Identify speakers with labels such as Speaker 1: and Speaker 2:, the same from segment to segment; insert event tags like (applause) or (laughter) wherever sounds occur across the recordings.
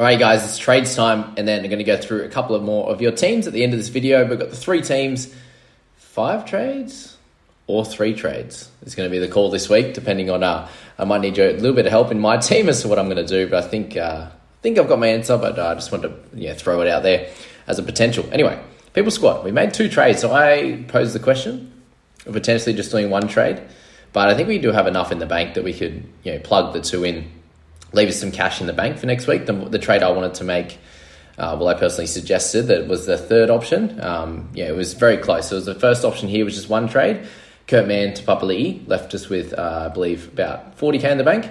Speaker 1: All right, guys, it's trades time, and then I'm going to go through a couple of more of your teams at the end of this video. We've got the three teams, five trades or three trades. It's going to be the call this week, depending on. Uh, I might need a little bit of help in my (laughs) team as to what I'm going to do, but I think uh, I think I've got my answer. But uh, I just want to yeah throw it out there as a potential. Anyway, people squad. We made two trades, so I posed the question of potentially just doing one trade, but I think we do have enough in the bank that we could you know plug the two in leave us some cash in the bank for next week. The, the trade I wanted to make, uh, well, I personally suggested that was the third option. Um, yeah, it was very close. So it was the first option here, which is one trade. Kurt Mann to Papali'i left us with, uh, I believe, about 40k in the bank.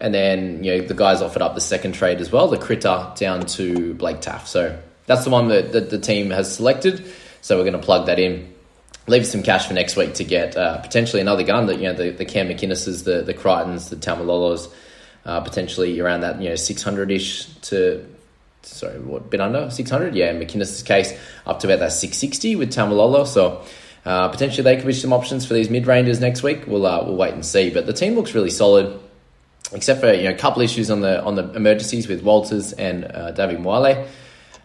Speaker 1: And then, you know, the guys offered up the second trade as well, the critter down to Blake Taaffe. So that's the one that, that the team has selected. So we're going to plug that in. Leave some cash for next week to get uh, potentially another gun that, you know, the, the Cam McInnes's, the, the Crichtons, the Taumalolos, uh, potentially around that you know 600ish to sorry what bit under? 600 yeah in McInnes's case up to about that 660 with Taumalolo. So uh, potentially they could be some options for these mid rangers next week. We'll uh, we'll wait and see. But the team looks really solid except for you know a couple issues on the on the emergencies with Walters and uh, David Moale.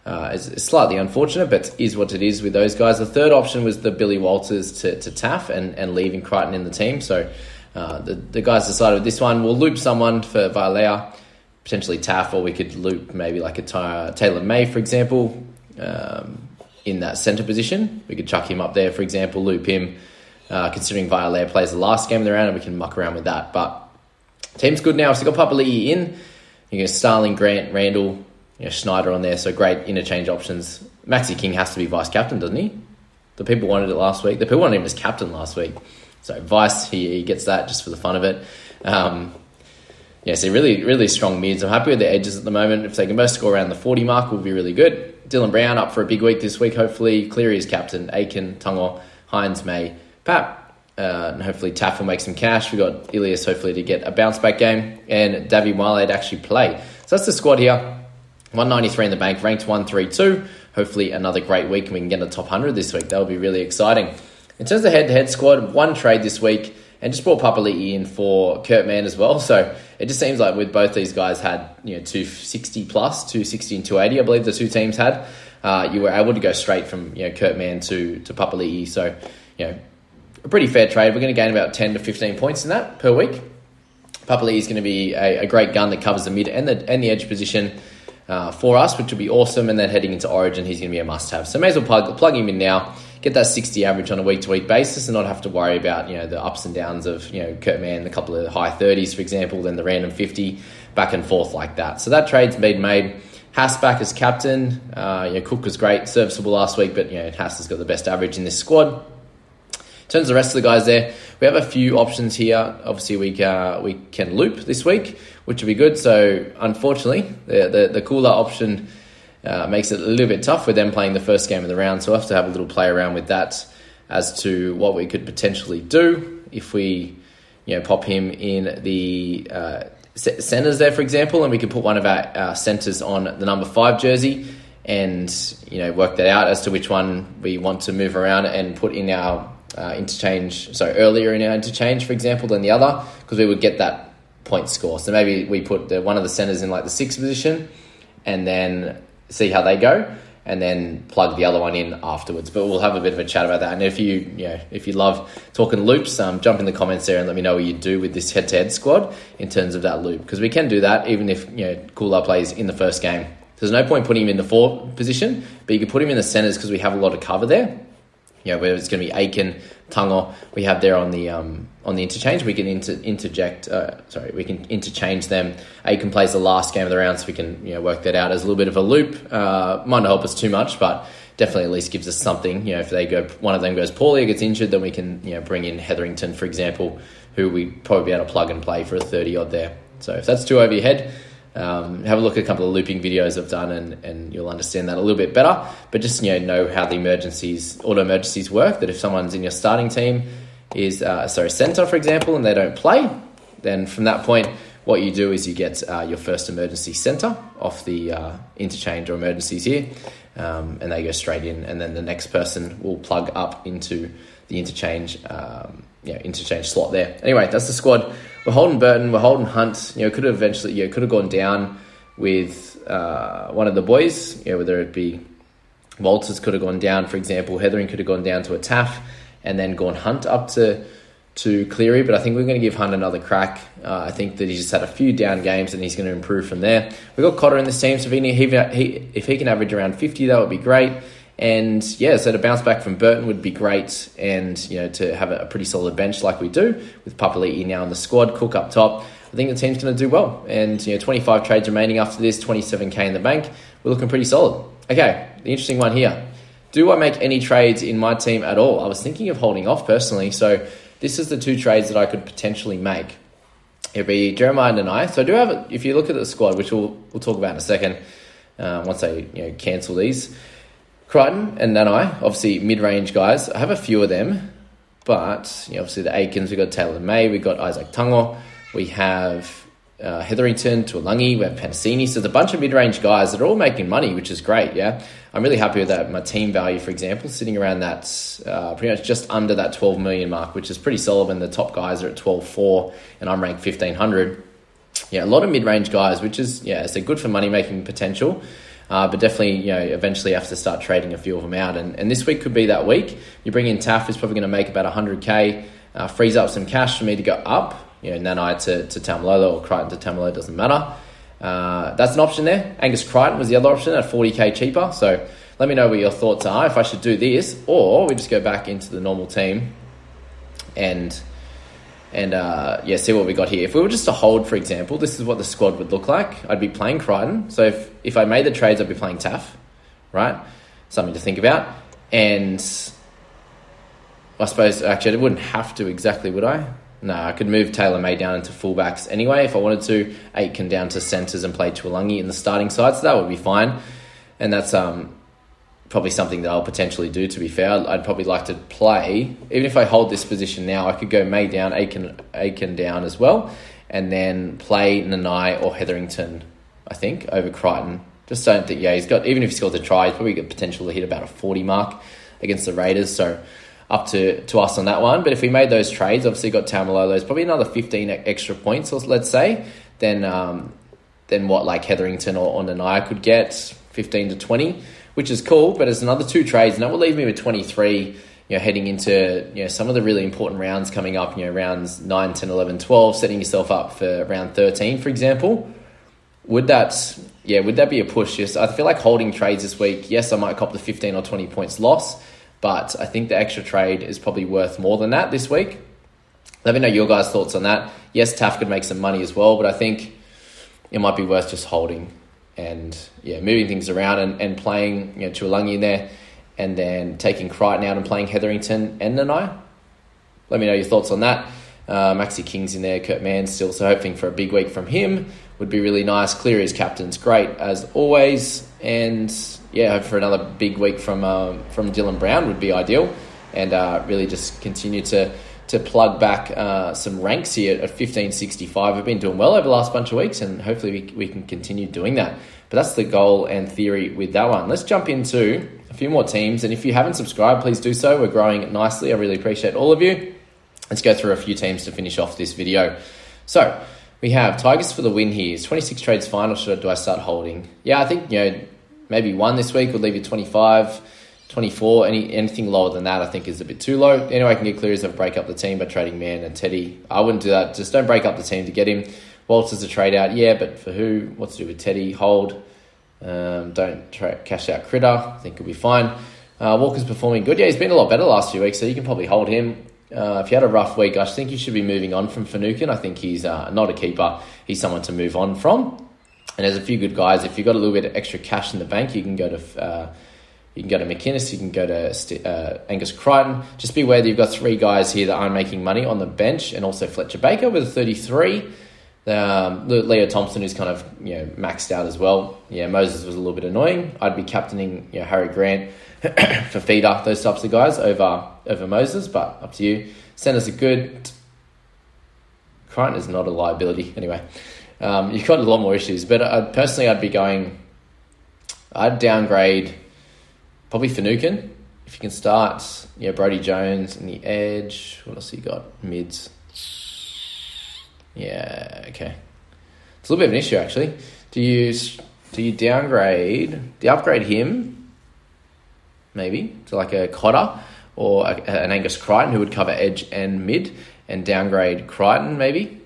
Speaker 1: Uh, it's slightly unfortunate, but is what it is with those guys. The third option was the Billy Walters to, to Taaffe and, and leaving Crichton in the team. So uh, the, the guys decided with this one, we'll loop someone for Vailea, potentially Taff, or we could loop maybe like a Taylor May, for example, um, in that centre position. We could chuck him up there, for example, loop him, uh, considering Vailea plays the last game of the round, and we can muck around with that. But team's good now. So got Papali'i in, you got Starling, Grant, Randall, you know, Schneider on there, so great interchange options. Maxi King has to be vice captain, doesn't he? The people wanted it last week. The people wanted him as captain last week. So Vice, he, he gets that just for the fun of it. Um, yeah, so really, really strong mids. I'm happy with the edges at the moment. If they can both score around the 40 mark, will be really good. Dylan Brown up for a big week this week, hopefully. Cleary is captain. Aiken, Tungo, Hynes, May, Pap. Uh, and hopefully Taff will make some cash. We've got Ilias hopefully to get a bounce back game. And Davy Miley to actually play. So that's the squad here. 193 in the bank, ranked 132. Hopefully another great week and we can get a top 100 this week. That would be really exciting. In terms of head-to-head squad, one trade this week and just brought Papali'i in for Kurt Mann as well. (laughs) So it just seems like with both these guys had you know 260 plus, 260 and 280, I believe the two teams had. Uh, you were able to go straight from you know Kurt Mann to to Papali'i. So you know a pretty fair trade. We're going to gain about 10 to 15 points in that per week. Papali'i is going to be a, a, great gun that covers the mid and the and the edge position. Uh, for us, which will be awesome, and then heading into Origin, he's going to be a must-have. So may as well plug, plug him in now get that 60 average on a week to week basis and not have to worry about, you know, the ups and downs of, you know, Kurt Mann, a couple of high 30s, for example, then the random 50 back and forth like that. So that trade's been made. Haas back as captain. Uh, you know, Cook was great, serviceable last week, but, you know, Haas has got the best average in this squad. In terms of the rest of the guys there, we have a few options here. Obviously, we uh, we can loop this week, which would be good. So, unfortunately, the the, the Koula option uh, makes it a little bit tough with them playing the first game of the round. So we'll have to have a little play around with that as to what we could potentially do if we, you know, pop him in the uh, centers there, for example, and we could put one of our, our centers on the number five jersey and you know work that out as to which one we want to move around and put in our uh, interchange. So earlier in our interchange, for example, than the other, because we would get that point score. So maybe we put the, one of the centers in like the sixth position, and then see how they go, and then plug the other one in afterwards. But we'll have a bit of a chat about that. And if you, you know, if you love talking loops, um, jump in the comments there and let me know what you do with this head-to-head squad in terms of that loop, because we can do that even if you know Koula plays in the first game. There's no point putting him in the four position, but you can put him in the centers because we have a lot of cover there. You know, whether it's going to be Aiken, Tungo, we have there on the um, on the interchange. We can inter- interject. Uh, sorry, we can interchange them. Aiken plays the last game of the round, so we can you know work that out as a little bit of a loop. Uh, might not help us too much, but definitely at least gives us something. You know, if they go, one of them goes poorly or gets injured, then we can you know bring in Hetherington, for example, who we probably be able to plug and play for a thirty odd there. So if that's too over your head, um, have a look at a couple of looping videos I've done, and, and you'll understand that a little bit better. But just you know know how the emergencies, auto emergencies work. That if someone's in your starting team is uh, sorry center, for example, and they don't play, then from that point, what you do is you get uh, your first emergency center off the uh, interchange or emergencies here, um, and they go straight in, and then the next person will plug up into the interchange. Um, interchange slot there. Anyway, that's the squad. We're holding Burton, we're holding Hunt. You know, could have eventually, you know, could have gone down with uh, one of the boys. You know, whether it be Walters could have gone down, for example. Heathering could have gone down to a Taff, and then gone Hunt up to to Cleary. But I think we're going to give Hunt another crack. Uh, I think that he's just had a few down games, and he's going to improve from there. We've got Cotter in this team, so if he, he, if he can average around fifty, that would be great. And yeah, so to bounce back from Burton would be great, and you know to have a pretty solid bench like we do with Papali'i now in the squad, Cook up top. I think the team's going to do well, and you know 25 trades remaining after this, 27k in the bank. We're looking pretty solid. Okay, the interesting one here: Do I make any trades in my team at all? I was thinking of holding off personally, so this is the two trades that I could potentially make. It'd be Jeremiah and I. So I do have, if you look at the squad, which we'll we'll talk about in a second, uh, once I you know cancel these. Crichton and Nanai, obviously mid range guys. I have a few of them, but you know, obviously the Aikens, we've got Taylor May, we've got Isaac Tungo, we have uh, Hetherington, Tuolangi, we have Panasini. So there's a bunch of mid range guys that are all making money, which is great. Yeah. I'm really happy with that. My team value, for example, sitting around that uh, pretty much just under that 12 million mark, which is pretty solid when the top guys are at 12.4 and I'm ranked 1500. Yeah, a lot of mid range guys, which is, yeah, a good for money making potential. Uh, but definitely, you know, eventually have to start trading a few of them out. And, and this week could be that week. You bring in Taff, who's probably going to make about 100k, uh, frees up some cash for me to go up. You know, Nanai to, to Taumalolo or Crichton to Taumalolo, doesn't matter. Uh, that's an option there. Angus Crichton was the other option at 40k cheaper. So let me know what your thoughts are if I should do this or we just go back into the normal team and and uh, yeah, see what we got here. If we were just to hold, for example, this is what the squad would look like. I'd be playing Crichton. So if, if I made the trades, I'd be playing Taff, right? Something to think about. And I suppose, actually, I wouldn't have to exactly, would I? No, I could move Taylor May down into fullbacks anyway if I wanted to. Aitken down to centres and play Tuolangi in the starting side, so that would be fine. And that's um, probably something that I'll potentially do. To be fair, I'd probably like to play. Even if I hold this position now, I could go May down, Aiken, Aiken down as well, and then play Nanai or Hetherington. I think over Crichton. Just don't think. Yeah, he's got. Even if he scores a try, he's probably got potential to hit about a forty mark against the Raiders. So up to, to us on that one. But if we made those trades, obviously got Taumalolo's probably another fifteen extra points, let's say. Then um, then what like Hetherington or, or Nanai could get fifteen to twenty which is cool. But it's another two trades, and that will leave me with 23. You know, heading into you know some of the really important rounds coming up. You know, rounds 9, 10, 11, 12, setting yourself up for round 13, for example. Would that yeah, would that be a push? Yes, I feel like holding trades this week. Yes, I might cop the 15 or 20 points loss, but I think the extra trade is probably worth more than that this week. Let me know your guys' thoughts on that. Yes, Taff could make some money as well, but I think it might be worth just holding and yeah, moving things around and, and playing you know Tuolangi in there, and then taking Crichton out and playing Hetherington and Nanai. Let me know your thoughts on that. Uh, Maxi King's in there, Kurt Mann still, so hoping for a big week from him would be really nice. Cleary as captain's great as always, and yeah, hope for another big week from um, from Dylan Brown would be ideal, and uh, really just continue to to plug back uh, some ranks here at 1565. We've been doing well over the last bunch of weeks, and hopefully we, we can continue doing that. But that's the goal and theory with that one. Let's jump into a few more teams, and if you haven't subscribed, please do so. We're growing nicely. I really appreciate all of you. Let's go through a few teams to finish off this video. So we have Tigers for the win here. Is 26 trades final? Should I, do I start holding? Yeah, I think you know maybe one this week would leave you 25. 24. Any anything lower than that, I think, is a bit too low. Anyway, I can get clear is to break up the team by trading Man and Teddy. I wouldn't do that. Just don't break up the team to get him. Walters a trade out, yeah, but for who? What's to do with Teddy? Hold. Um, don't cash out Critter. I think he'll be fine. Uh, Walker's performing good. Yeah, he's been a lot better last few weeks, so you can probably hold him. Uh, if you had a rough week, I think you should be moving on from Finucane. I think he's uh, not a keeper. He's someone to move on from. And there's a few good guys. If you've got a little bit of extra cash in the bank, you can go to uh, you can go to McInnes, you can go to uh, Angus Crichton. Just be aware that you've got three guys here that aren't making money on the bench, and also Fletcher Baker with a 33. Um, Leo Thompson, who's kind of you know maxed out as well. Yeah, Moses was a little bit annoying. I'd be captaining you know, Harry Grant (coughs) for feeder those types of guys over over Moses, but up to you. Centers are good. Crichton is not a liability anyway. Um, you've got a lot more issues, but uh, personally, I'd be going. I'd downgrade probably Finucane. If you can start, yeah, Brody Jones and the edge. What else you got? Mids. Yeah, okay. It's a little bit of an issue actually. Do you do you downgrade? Do you upgrade him? Maybe to like a Cotter or a, an Angus Crichton who would cover edge and mid, and downgrade Crichton maybe.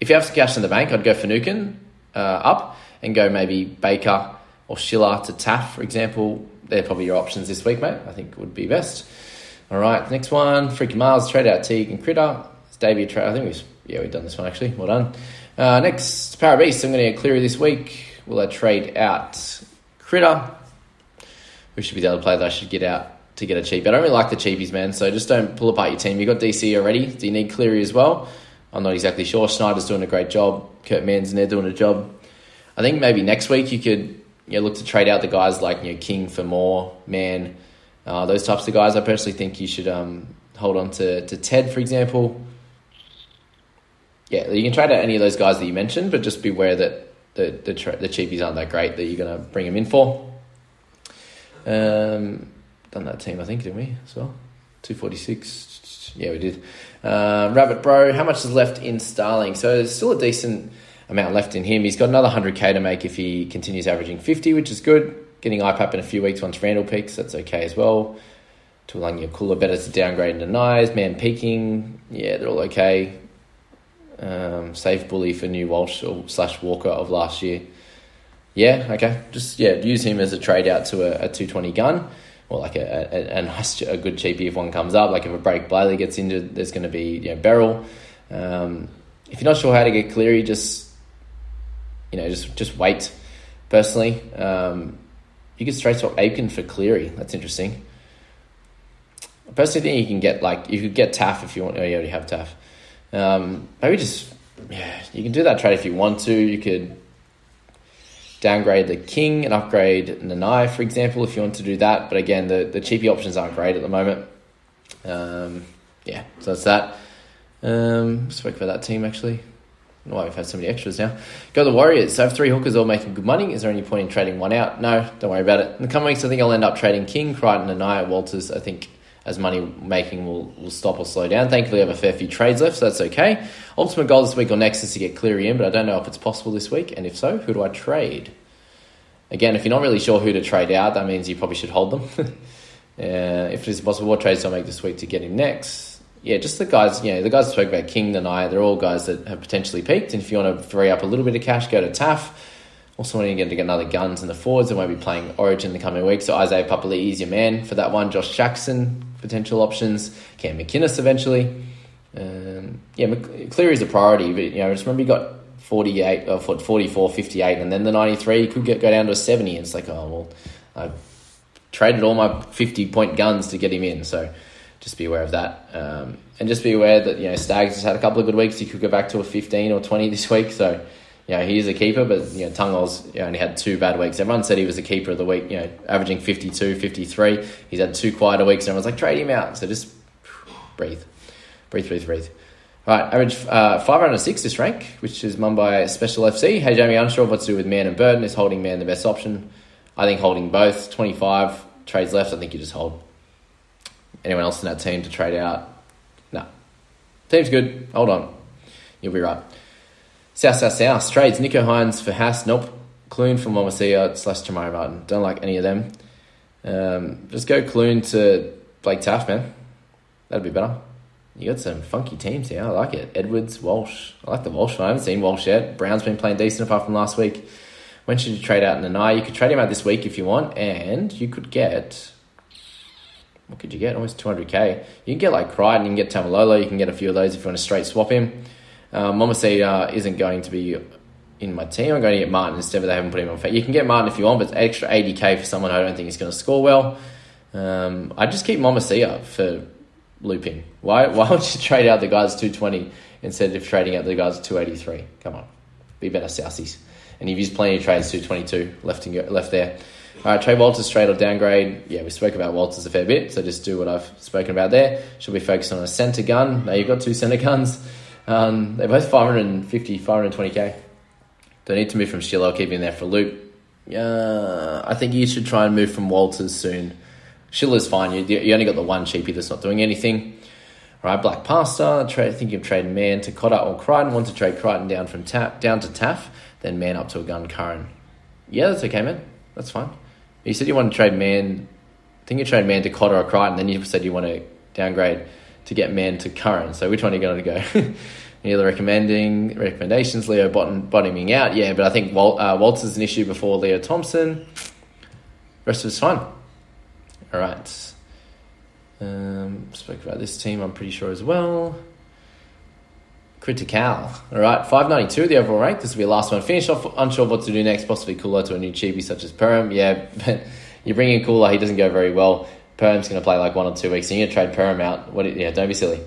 Speaker 1: If you have some cash in the bank, I'd go Finucane uh, up and go maybe Baker or Schiller to Taff, for example, they're probably your options this week, mate. I think would be best. All right, next one, Freaky Miles, trade out Teague and Critter. It's Davey trade. I think we've yeah we've done this one actually. Well done. Uh, next, Parabeast. I'm going to get Cleary this week. Will I trade out Critter? Who should be the other player that I should get out to get a cheap? I don't really like the cheapies, man. So just don't pull apart your team. You've got DC already. Do you need Cleary as well? I'm not exactly sure. Schneider's doing a great job. Kurt Mann's in there doing a job. I think maybe next week you could you know, look to trade out the guys like you know King for more, man, uh, those types of guys. I personally think you should um, hold on to, to Ted, for example. Yeah, you can trade out any of those guys that you mentioned, but just beware that the the, tra- the cheapies aren't that great that you're going to bring them in for. Um, done that team, I think, didn't we as well? Two forty six. Yeah, we did. Uh, Rabbit Bro, how much is left in Starling? So it's still a decent amount left in him. He's got another 100k to make if he continues averaging 50, which is good. Getting IPAP in a few weeks once Randall peaks, that's okay as well. Tuilagi cooler, better to downgrade and denies. Man peaking, yeah, they're all okay. Um, safe bully for new Walsh or slash Walker of last year. Yeah, okay. Just yeah, use him as a trade out to a, a 220 gun or like a, a, a, nice, a good cheapie if one comes up. Like if a break Blaley gets injured, there's going to be you know, Beryl. Um, if you're not sure how to get Cleary, just you know, just just wait. Personally, um, you could straight swap Aitken for Cleary. That's interesting. I personally think you can get like you could get Taaffe if you want. Oh, you already have Taaffe. Um, maybe just yeah, you can do that trade if you want to. You could downgrade the King and upgrade Nanai, for example, if you want to do that. But again, the the cheapy options aren't great at the moment. Um, yeah, so that's that. Um, spoke about that team actually why we've had so many extras now. Go the Warriors. So I have three hookers all making good money. Is there any point in trading one out? No, don't worry about it. In the coming weeks, I think I'll end up trading King, Crichton, and Nia Walters. I think as money making will, will stop or slow down. Thankfully, I have a fair few trades left, so that's okay. Ultimate goal this week or next is to get Cleary in, but I don't know if it's possible this week. And if so, who do I trade? Again, if you're not really sure who to trade out, that means you probably should hold them. (laughs) uh, if it is possible, what trades do I make this week to get him next? Yeah, just the guys, you know, the guys that spoke about King tonight, they're all guys that have potentially peaked. And if you want to free up a little bit of cash, go to Taaffe. Also wanting to get another guns in the forwards and won't be playing Origin in the coming weeks. So Isaiah Papali'i is your man for that one. Josh Jackson, potential options. Cam McInnes eventually. Um, yeah, Cleary is a priority, but you know, just remember you got 48 or 44, 58, and then the 93 could get, go down to a 70. And it's like, oh, well, I traded all my 50 point guns to get him in. So just be aware of that. Um, and just be aware that, you know, Staggs has had a couple of good weeks. He could go back to a 15 or 20 this week. So, you know, he is a keeper, but, you know, Tungol's you know, only had two bad weeks. Everyone said he was a keeper of the week, you know, averaging 52, 53. He's had two quieter weeks, everyone's like, trade him out. So just breathe, breathe, breathe, breathe. All right, average uh, 506 this rank, which is won by Special FC. Hey, Jamie, unsure of what to do with Man and Burton. Is holding Man the best option? I think holding both. 25 trades left. I think you just hold. Anyone else in that team to trade out? No. Team's good. Hold on. You'll be right. South, South, South. Trades. Nicho Hynes for Haas. Nope. Clune for Momasia slash Te Maire Martin. Don't like any of them. Um, just go Clune to Blake Taaffe, man. That'd be better. You got some funky teams here. I like it. Edwards, Walsh. I like the Walsh one. I haven't seen Walsh yet. Brown's been playing decent apart from last week. When should you trade out Nanai? You could trade him out this week if you want, and you could get. What could you get? Almost 200k. You can get like Crichton, you can get Taumalolo, you can get a few of those if you want to straight swap him. Um, Momasia isn't going to be in my team. I'm going to get Martin instead, but they haven't put him on. You can get Martin if you want, but it's extra 80k for someone I don't think is going to score well. Um, I just keep Momasia for looping. Why why would you trade out the guys 220 instead of trading out the guys 283? Come on, be better, Sousies. And you've used plenty of trades 222 left and left there. All right, trade Walters trade or downgrade. Yeah, we spoke about Walters a fair bit, so just do what I've spoken about there. Should we focus on a centre gun? Now you've got two centre guns. Um, they're both 550, 520k. Don't need to move from Schiller. I'll keep him there for a loop. Uh, I think you should try and move from Walters soon. Schiller's fine. You, you only got the one cheapie that's not doing anything. All right, Black Pasta. Trade, think you've traded Man to Cotter or Crichton. Want to trade Crichton down from tap down to Taaffe, then Man up to a gun Curran. Yeah, that's okay, man. That's fine. You said you want to trade Man. I think you trade Man to Cotter or Crichton. Then you said you want to downgrade to get Man to Curran. So which one are you going to go? (laughs) Any other recommending recommendations? Leo bottom, bottoming out, yeah, but I think Wal, uh, an issue before Leo Thompson. Rest of it's fine. All right. Um, spoke about this team, I'm pretty sure as well. Critical. All right, 592, the overall rank. This will be the last one. Finish off, unsure what to do next. Possibly Koula to a new cheapie such as Perham. Yeah, but (laughs) you bring in Koula, he doesn't go very well. Perham's going to play like one or two weeks, and you're going to trade Perham out. What? Yeah, don't be silly.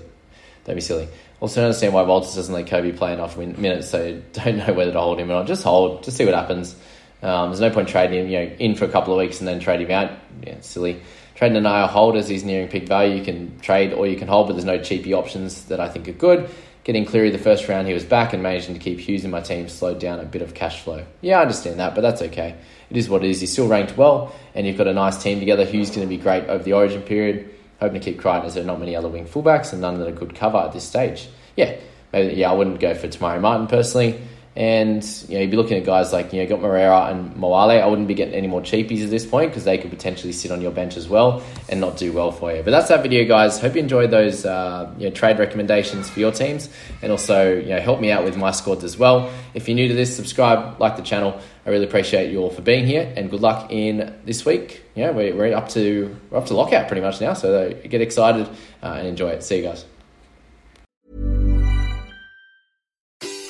Speaker 1: Don't be silly. Also, don't understand why Walters doesn't let Kobe play enough minutes, so (laughs) don't know whether to hold him or not. Just hold, just see what happens. Um, there's no point trading him, you know, in for a couple of weeks and then trade him out. Yeah, silly. Trading an IR hold as he's nearing peak value. You can trade or you can hold, but there's no cheapy options that I think are good. Getting Cleary the first round, he was back and managing to keep Hughes in my team slowed down a bit of cash flow. Yeah, I understand that, but that's okay. It is what it is. He's still ranked well, and you've got a nice team together. Hughes going to be great over the origin period. Hoping to keep Crichton as there are not many other wing fullbacks and none that are good cover at this stage. Yeah, maybe, yeah, I wouldn't go for Te Maire Martin personally. And you know, you'd be looking at guys like you know, got Moreira and Moale. I wouldn't be getting any more cheapies at this point because they could potentially sit on your bench as well and not do well for you. But that's that video, guys. Hope you enjoyed those uh, you know, trade recommendations for your teams, and also you know, help me out with my squads as well. If you're new to this, subscribe, like the channel. I really appreciate you all for being here, and good luck in this week. Yeah, we're, we're up to we're up to lockout pretty much now, so get excited uh, and enjoy it. See you guys.